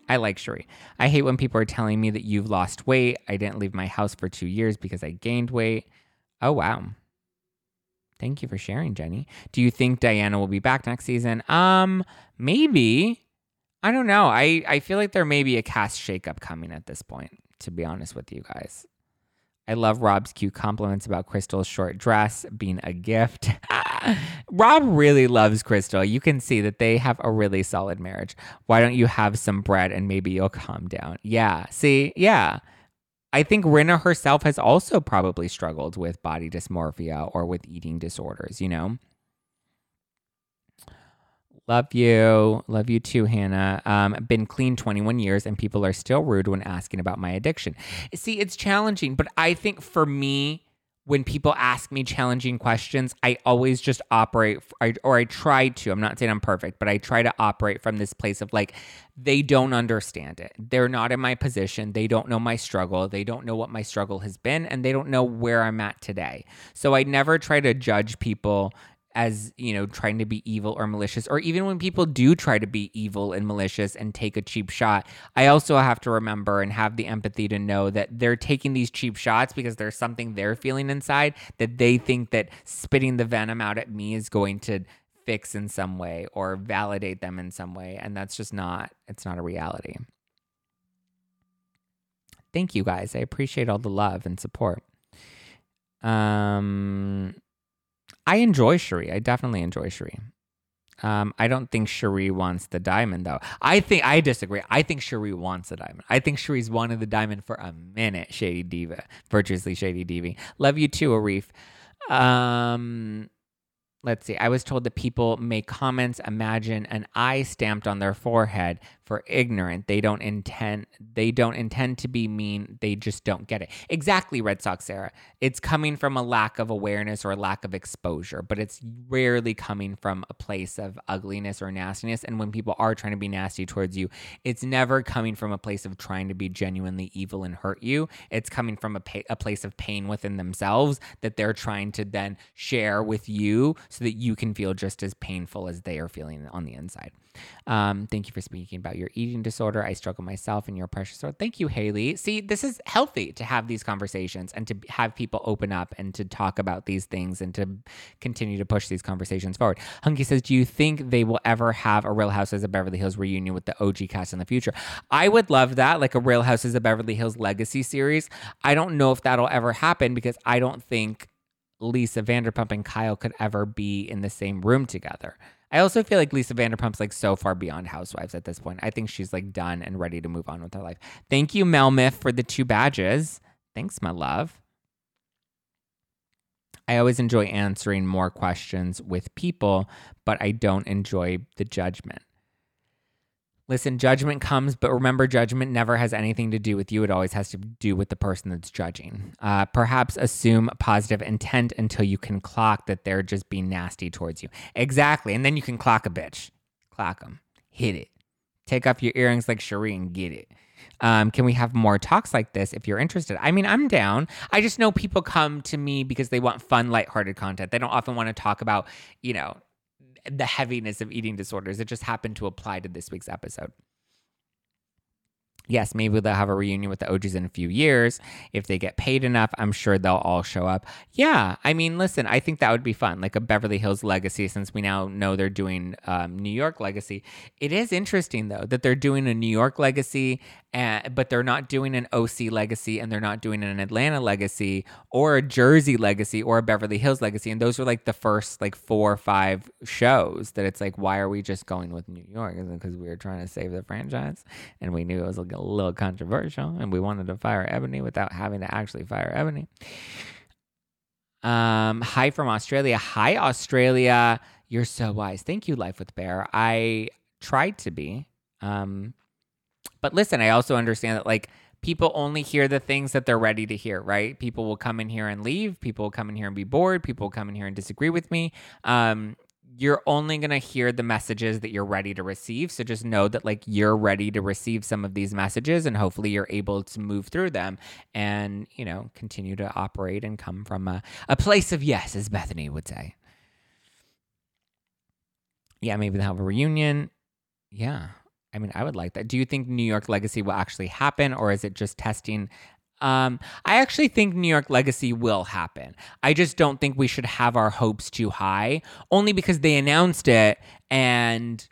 I like Sheree. I hate when people are telling me that you've lost weight. I didn't leave my house for two years because I gained weight. Oh, wow. Thank you for sharing, Jenny. Do you think Diana will be back next season? Um, maybe. I don't know. I, I feel like there may be a cast shakeup coming at this point, to be honest with you guys. I love Rob's cute compliments about Crystal's short dress being a gift. Rob really loves Crystal. You can see that they have a really solid marriage. Why don't you have some bread and maybe you'll calm down? Yeah. See, yeah. I think Rinna herself has also probably struggled with body dysmorphia or with eating disorders, you know? Love you. Love you too, Hannah. Um, been clean 21 years and people are still rude when asking about my addiction. See, it's challenging, but I think for me, when people ask me challenging questions, I always just operate, or I try to. I'm not saying I'm perfect, but I try to operate from this place of like, they don't understand it. They're not in my position. They don't know my struggle. They don't know what my struggle has been, and they don't know where I'm at today. So I never try to judge people as you know trying to be evil or malicious or even when people do try to be evil and malicious and take a cheap shot i also have to remember and have the empathy to know that they're taking these cheap shots because there's something they're feeling inside that they think that spitting the venom out at me is going to fix in some way or validate them in some way and that's just not it's not a reality. Thank you guys. I appreciate all the love and support. Um I enjoy Sheree. I definitely enjoy Sheree. Um, I don't think Sheree wants the diamond though. I think I disagree. I think Sheree wants the diamond. I think Sheree's wanted the diamond for a minute. Shady diva, virtuously shady diva. Love you too, Arif. Um, let's see. I was told that people make comments, imagine an eye stamped on their forehead for ignorant. They don't intend they don't intend to be mean. They just don't get it. Exactly, Red Sox Sarah. It's coming from a lack of awareness or a lack of exposure, but it's rarely coming from a place of ugliness or nastiness. And when people are trying to be nasty towards you, it's never coming from a place of trying to be genuinely evil and hurt you. It's coming from a, pa- a place of pain within themselves that they're trying to then share with you so that you can feel just as painful as they are feeling on the inside. Um, thank you for speaking about your eating disorder. I struggle myself and your precious soul. Thank you, Haley. See, this is healthy to have these conversations and to have people open up and to talk about these things and to continue to push these conversations forward. Hunky says, Do you think they will ever have a Real Houses of Beverly Hills reunion with the OG cast in the future? I would love that, like a Real Houses of Beverly Hills legacy series. I don't know if that'll ever happen because I don't think Lisa Vanderpump and Kyle could ever be in the same room together. I also feel like Lisa Vanderpump's like so far beyond Housewives at this point. I think she's like done and ready to move on with her life. Thank you, Melmith, for the two badges. Thanks, my love. I always enjoy answering more questions with people, but I don't enjoy the judgment. Listen, judgment comes, but remember, judgment never has anything to do with you. It always has to do with the person that's judging. Uh, perhaps assume positive intent until you can clock that they're just being nasty towards you. Exactly. And then you can clock a bitch. Clock them. Hit it. Take off your earrings like Sheree and get it. Um, can we have more talks like this if you're interested? I mean, I'm down. I just know people come to me because they want fun, lighthearted content. They don't often want to talk about, you know, the heaviness of eating disorders. It just happened to apply to this week's episode yes, maybe they'll have a reunion with the OGs in a few years. If they get paid enough, I'm sure they'll all show up. Yeah, I mean, listen, I think that would be fun, like a Beverly Hills legacy, since we now know they're doing um, New York legacy. It is interesting, though, that they're doing a New York legacy, and, but they're not doing an OC legacy and they're not doing an Atlanta legacy or a Jersey legacy or a Beverly Hills legacy. And those were like the first like four or five shows that it's like, why are we just going with New York? Is it because we were trying to save the franchise and we knew it was like a little controversial and we wanted to fire Ebony without having to actually fire Ebony? Um, hi from Australia. Hi, Australia. You're so wise. Thank you, Life with Bear. I tried to be. Um, but listen, I also understand that like people only hear the things that they're ready to hear, right? People will come in here and leave. People will come in here and be bored. People will come in here and disagree with me. Um, you're only going to hear the messages that you're ready to receive. So just know that like you're ready to receive some of these messages and hopefully you're able to move through them and, you know, continue to operate and come from a, a place of yes, as Bethany would say. Yeah, maybe they'll have a reunion. Yeah. I mean, I would like that. Do you think New York Legacy will actually happen, or is it just testing? Um, I actually think New York Legacy will happen. I just don't think we should have our hopes too high, only because they announced it and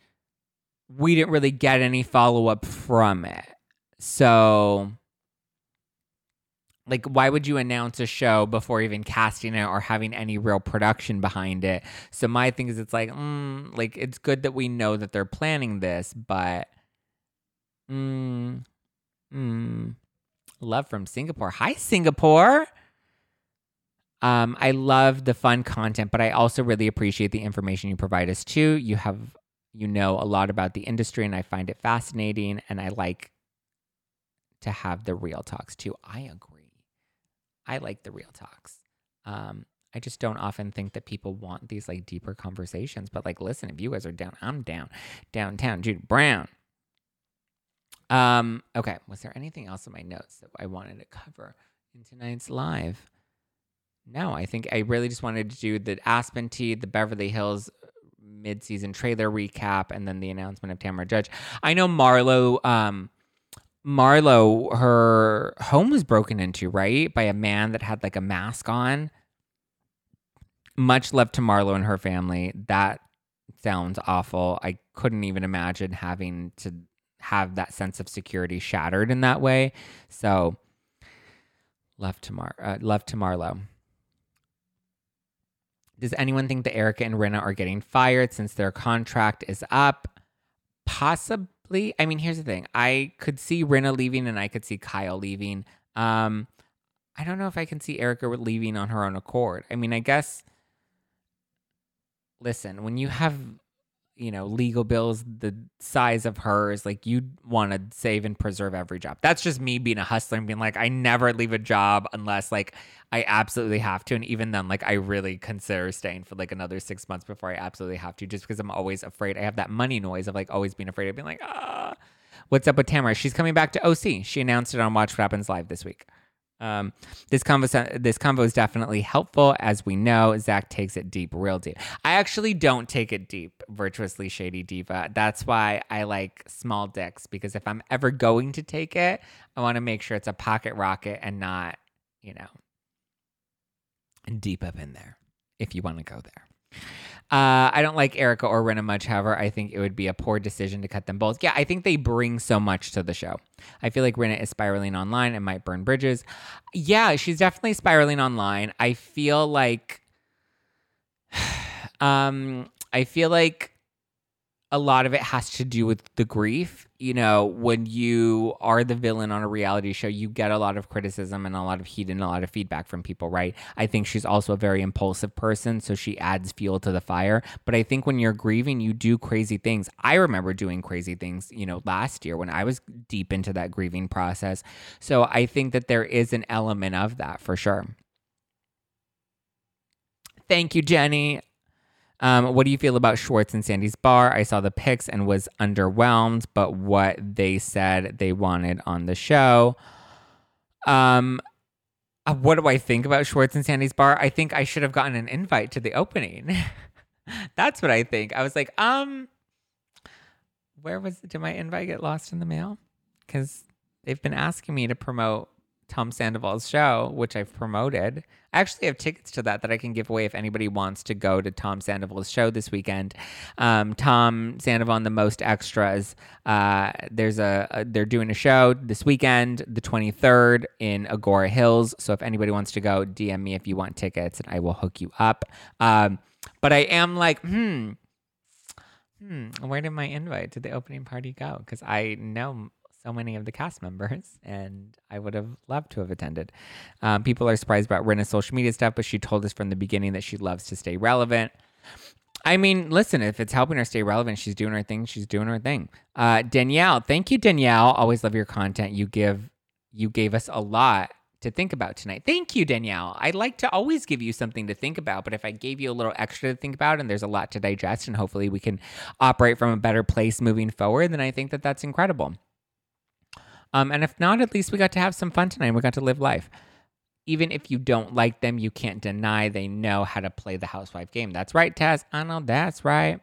we didn't really get any follow up from it. So like why would you announce a show before even casting it or having any real production behind it so my thing is it's like mm, like it's good that we know that they're planning this but mm, mm, love from singapore hi singapore um, I love the fun content, but I also really appreciate the information you provide us too. You have, you know, a lot about the industry, and I find it fascinating. And I like to have the real talks too. I agree. I like the real talks. Um, I just don't often think that people want these like deeper conversations. But like, listen, if you guys are down, I'm down. Downtown, Jude Brown. Um, okay. Was there anything else in my notes that I wanted to cover in tonight's live? No, I think I really just wanted to do the Aspen Tea, the Beverly Hills uh, mid-season trailer recap, and then the announcement of Tamra Judge. I know Marlo um, Marlo, her home was broken into, right? By a man that had like a mask on. Much love to Marlo and her family. That sounds awful. I couldn't even imagine having to have that sense of security shattered in that way. So, love to Mar, uh, love to Marlo. Does anyone think that Erika and Rinna are getting fired since their contract is up? Possibly I mean, here's the thing. I could see Rinna leaving and I could see Kyle leaving. Um, I don't know if I can see Erika leaving on her own accord. I mean, I guess listen, when you have you know, legal bills the size of hers, like you want to save and preserve every job. That's just me being a hustler and being like, I never leave a job unless like I absolutely have to. And even then, like I really consider staying for like another six months before I absolutely have to, just because I'm always afraid. I have that money noise of like always being afraid of being like, ah, what's up with Tamra? She's coming back to OC. She announced it on Watch What Happens Live this week. Um, this convo this convo is definitely helpful, as we know. Zach takes it deep, real deep. I actually don't take it deep, virtuously shady diva. That's why I like small dicks because if I'm ever going to take it, I want to make sure it's a pocket rocket and not, you know, deep up in there. If you want to go there. Uh, I don't like Erika or Rinna much. However, I think it would be a poor decision to cut them both. Yeah, I think they bring so much to the show. I feel like Rinna is spiraling online and might burn bridges. Yeah, she's definitely spiraling online. I feel like, um, I feel like a lot of it has to do with the grief. You know, when you are the villain on a reality show, you get a lot of criticism and a lot of heat and a lot of feedback from people, right? I think she's also a very impulsive person, so she adds fuel to the fire. But I think when you're grieving, you do crazy things. I remember doing crazy things, you know, last year when I was deep into that grieving process. So I think that there is an element of that for sure. Thank you, Jenny. Um, what do you feel about Schwartz and Sandy's bar? I saw the pics and was underwhelmed, but what they said they wanted on the show. Um, uh, what do I think about Schwartz and Sandy's bar? I think I should have gotten an invite to the opening. That's what I think. I was like, um, where was did my invite get lost in the mail? Because they've been asking me to promote Tom Sandoval's show, which I've promoted. I actually have tickets to that that I can give away if anybody wants to go to Tom Sandoval's show this weekend. Um, Tom Sandoval and the Most Extras. Uh, there's a, a, they're doing a show this weekend, the 23rd in Agoura Hills. So if anybody wants to go, DM me if you want tickets, and I will hook you up. Um, but I am like, hmm. Hmm, where did my invite to the opening party go? Because I know so many of the cast members, and I would have loved to have attended. Um, people are surprised about Rinna's social media stuff, but she told us from the beginning that she loves to stay relevant. I mean, listen, if it's helping her stay relevant, she's doing her thing. She's doing her thing. Uh, Danielle, thank you, Danielle. Always love your content. You give, you gave us a lot to think about tonight. Thank you, Danielle. I like to always give you something to think about, but if I gave you a little extra to think about and there's a lot to digest, and hopefully we can operate from a better place moving forward, then I think that that's incredible. Um, and if not, at least we got to have some fun tonight. We got to live life. Even if you don't like them, you can't deny they know how to play the housewife game. That's right, Taz. I know that's right.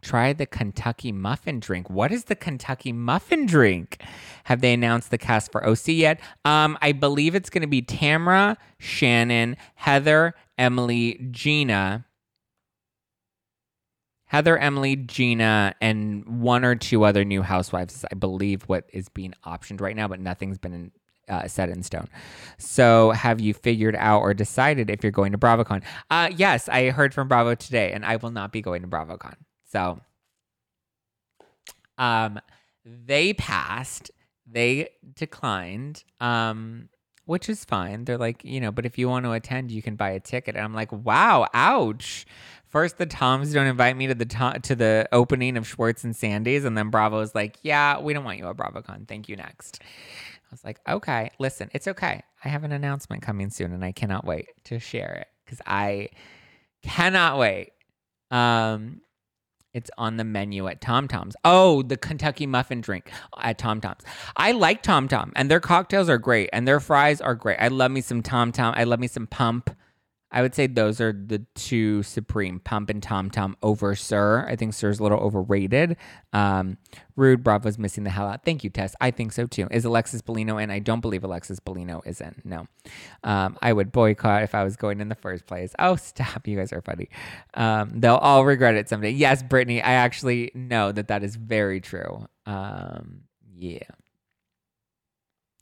Try the Kentucky muffin drink. What is the Kentucky muffin drink? Have they announced the cast for OC yet? Um, I believe it's going to be Tamra, Shannon, Heather, Emily, Gina, Heather, Emily, Gina, and one or two other new housewives I believe, what is being optioned right now, but nothing's been uh, set in stone. So, have you figured out or decided if you're going to BravoCon? Uh, yes, I heard from Bravo today, and I will not be going to BravoCon. So, um, they passed. They declined. Um, which is fine. They're like, you know, but if you want to attend, you can buy a ticket. And I'm like, wow, ouch. First, the Toms don't invite me to the to, to the opening of Schwartz and Sandy's, and then Bravo's like, "Yeah, we don't want you at BravoCon. Thank you. Next." I was like, "Okay, listen, it's okay. I have an announcement coming soon, and I cannot wait to share it because I cannot wait." Um, it's on the menu at Tom Tom's. Oh, the Kentucky muffin drink at Tom Tom's. I like Tom Tom, and their cocktails are great, and their fries are great. I love me some Tom Tom. I love me some pump. I would say those are the two supreme pump and tom tom over SUR. I think SUR's a little overrated. Um, Rude Bravo's missing the hell out. Thank you, Tess. I think so too. Is Alexis Bellino in? I don't believe Alexis Bellino is in. No. Um, I would boycott if I was going in the first place. Oh, stop. You guys are funny. Um, they'll all regret it someday. Yes, Brittany, I actually know that that is very true. Um, yeah.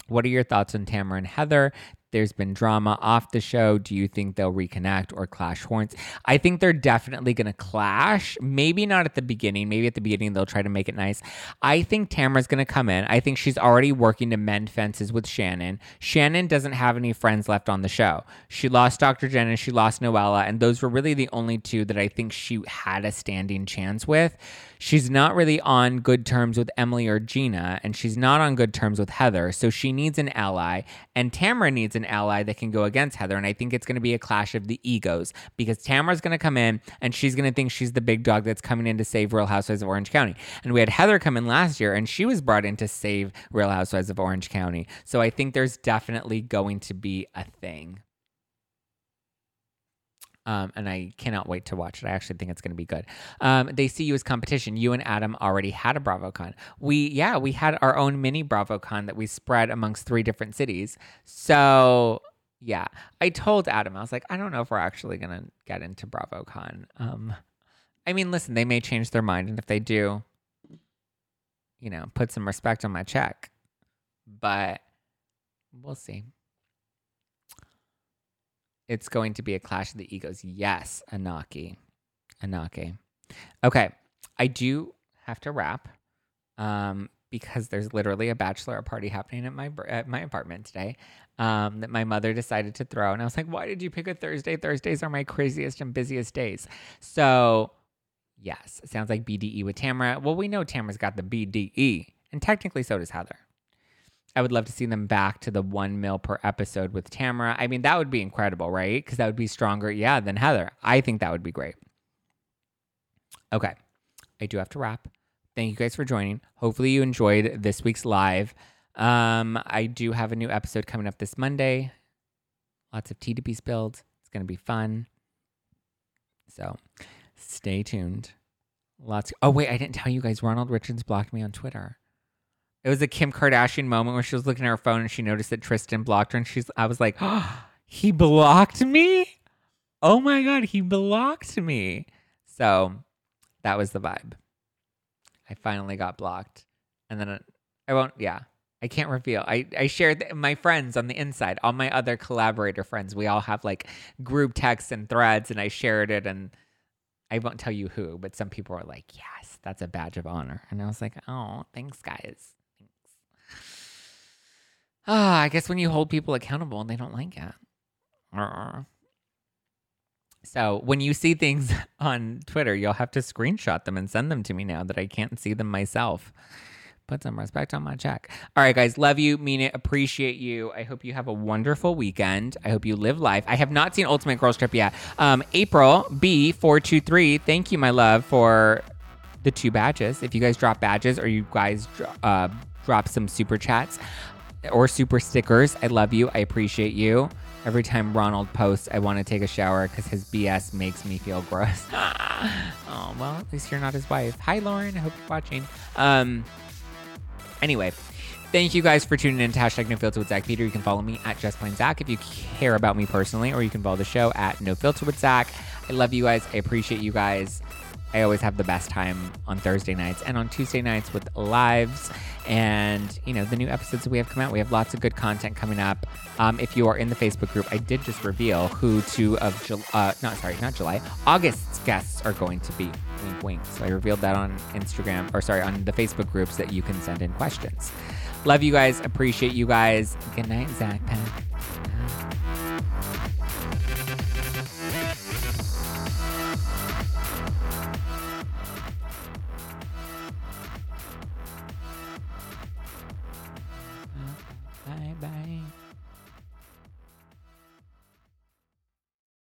What are your thoughts on Tamra and Heather? There's been drama off the show. Do you think they'll reconnect or clash horns? I think they're definitely going to clash. Maybe not at the beginning. Maybe at the beginning they'll try to make it nice. I think Tamra's going to come in. I think she's already working to mend fences with Shannon. Shannon doesn't have any friends left on the show. She lost Dr. Jen and she lost Noella, and those were really the only two that I think she had a standing chance with. She's not really on good terms with Emily or Gina, and she's not on good terms with Heather. So she needs an ally, and Tamra needs an ally that can go against Heather. And I think it's going to be a clash of the egos because Tamra's going to come in and she's going to think she's the big dog that's coming in to save Real Housewives of Orange County. And we had Heather come in last year, and she was brought in to save Real Housewives of Orange County. So I think there's definitely going to be a thing. Um, and I cannot wait to watch it. I actually think it's going to be good. Um, they see you as competition. You and Adam already had a BravoCon. We, yeah, we had our own mini BravoCon that we spread amongst three different cities. So, yeah, I told Adam, I was like, I don't know if we're actually going to get into BravoCon. Um, I mean, listen, they may change their mind. And if they do, you know, put some respect on my check. But we'll see. It's going to be a clash of the egos. Yes, Anaki. Anaki. Okay. I do have to wrap um, because there's literally a bachelor party happening at my at my apartment today um, that my mother decided to throw. And I was like, why did you pick a Thursday? Thursdays are my craziest and busiest days. So, yes, sounds like BDE with Tamra. Well, we know Tamra's got the BDE, and technically so does Heather. I would love to see them back to the one mil per episode with Tamra. I mean, that would be incredible, right? Because that would be stronger, yeah, than Heather. I think that would be great. Okay, I do have to wrap. Thank you guys for joining. Hopefully, you enjoyed this week's live. Um, I do have a new episode coming up this Monday. Lots of tea to be spilled. It's going to be fun. So stay tuned. Lots. oh, wait, I didn't tell you guys. Ronald Richards blocked me on Twitter. It was a Kim Kardashian moment where she was looking at her phone and she noticed that Tristan blocked her, and she's. I was like, oh, he blocked me. Oh my god, he blocked me. So that was the vibe. I finally got blocked, and then I won't. Yeah, I can't reveal. I I shared my friends on the inside, all my other collaborator friends. We all have like group texts and threads, and I shared it, and I won't tell you who, but some people are like, "Yes, that's a badge of honor," and I was like, "Oh, thanks, guys." Ah, I guess when you hold people accountable and they don't like it. So when you see things on Twitter, you'll have to screenshot them and send them to me now that I can't see them myself. Put some respect on my check. All right, guys, love you, mean it, appreciate you. I hope you have a wonderful weekend. I hope you live life. I have not seen Ultimate Girls Trip yet. Um, April B423, thank you, my love, for the two badges. If you guys drop badges or you guys uh, drop some super chats, or super stickers. I love you. I appreciate you. Every time Ronald posts, I want to take a shower because his BS makes me feel gross. oh, well, at least you're not his wife. Hi, Lauren. I hope you're watching. Um, anyway, thank you guys for tuning in to hashtag no filter with Zach Peter. You can follow me at just plain Zach if you care about me personally, or you can follow the show at no filter with Zach. I love you guys. I appreciate you guys. I always have the best time on Thursday nights and on Tuesday nights with lives and you know the new episodes that we have come out. We have lots of good content coming up. Um, if you are in the Facebook group, I did just reveal who two of July, uh, not sorry, not July, August's guests are going to be. Wink, wink. So I revealed that on Instagram or sorry on the Facebook groups that you can send in questions. Love you guys. Appreciate you guys. Good night, Zach Pack. Bye bye.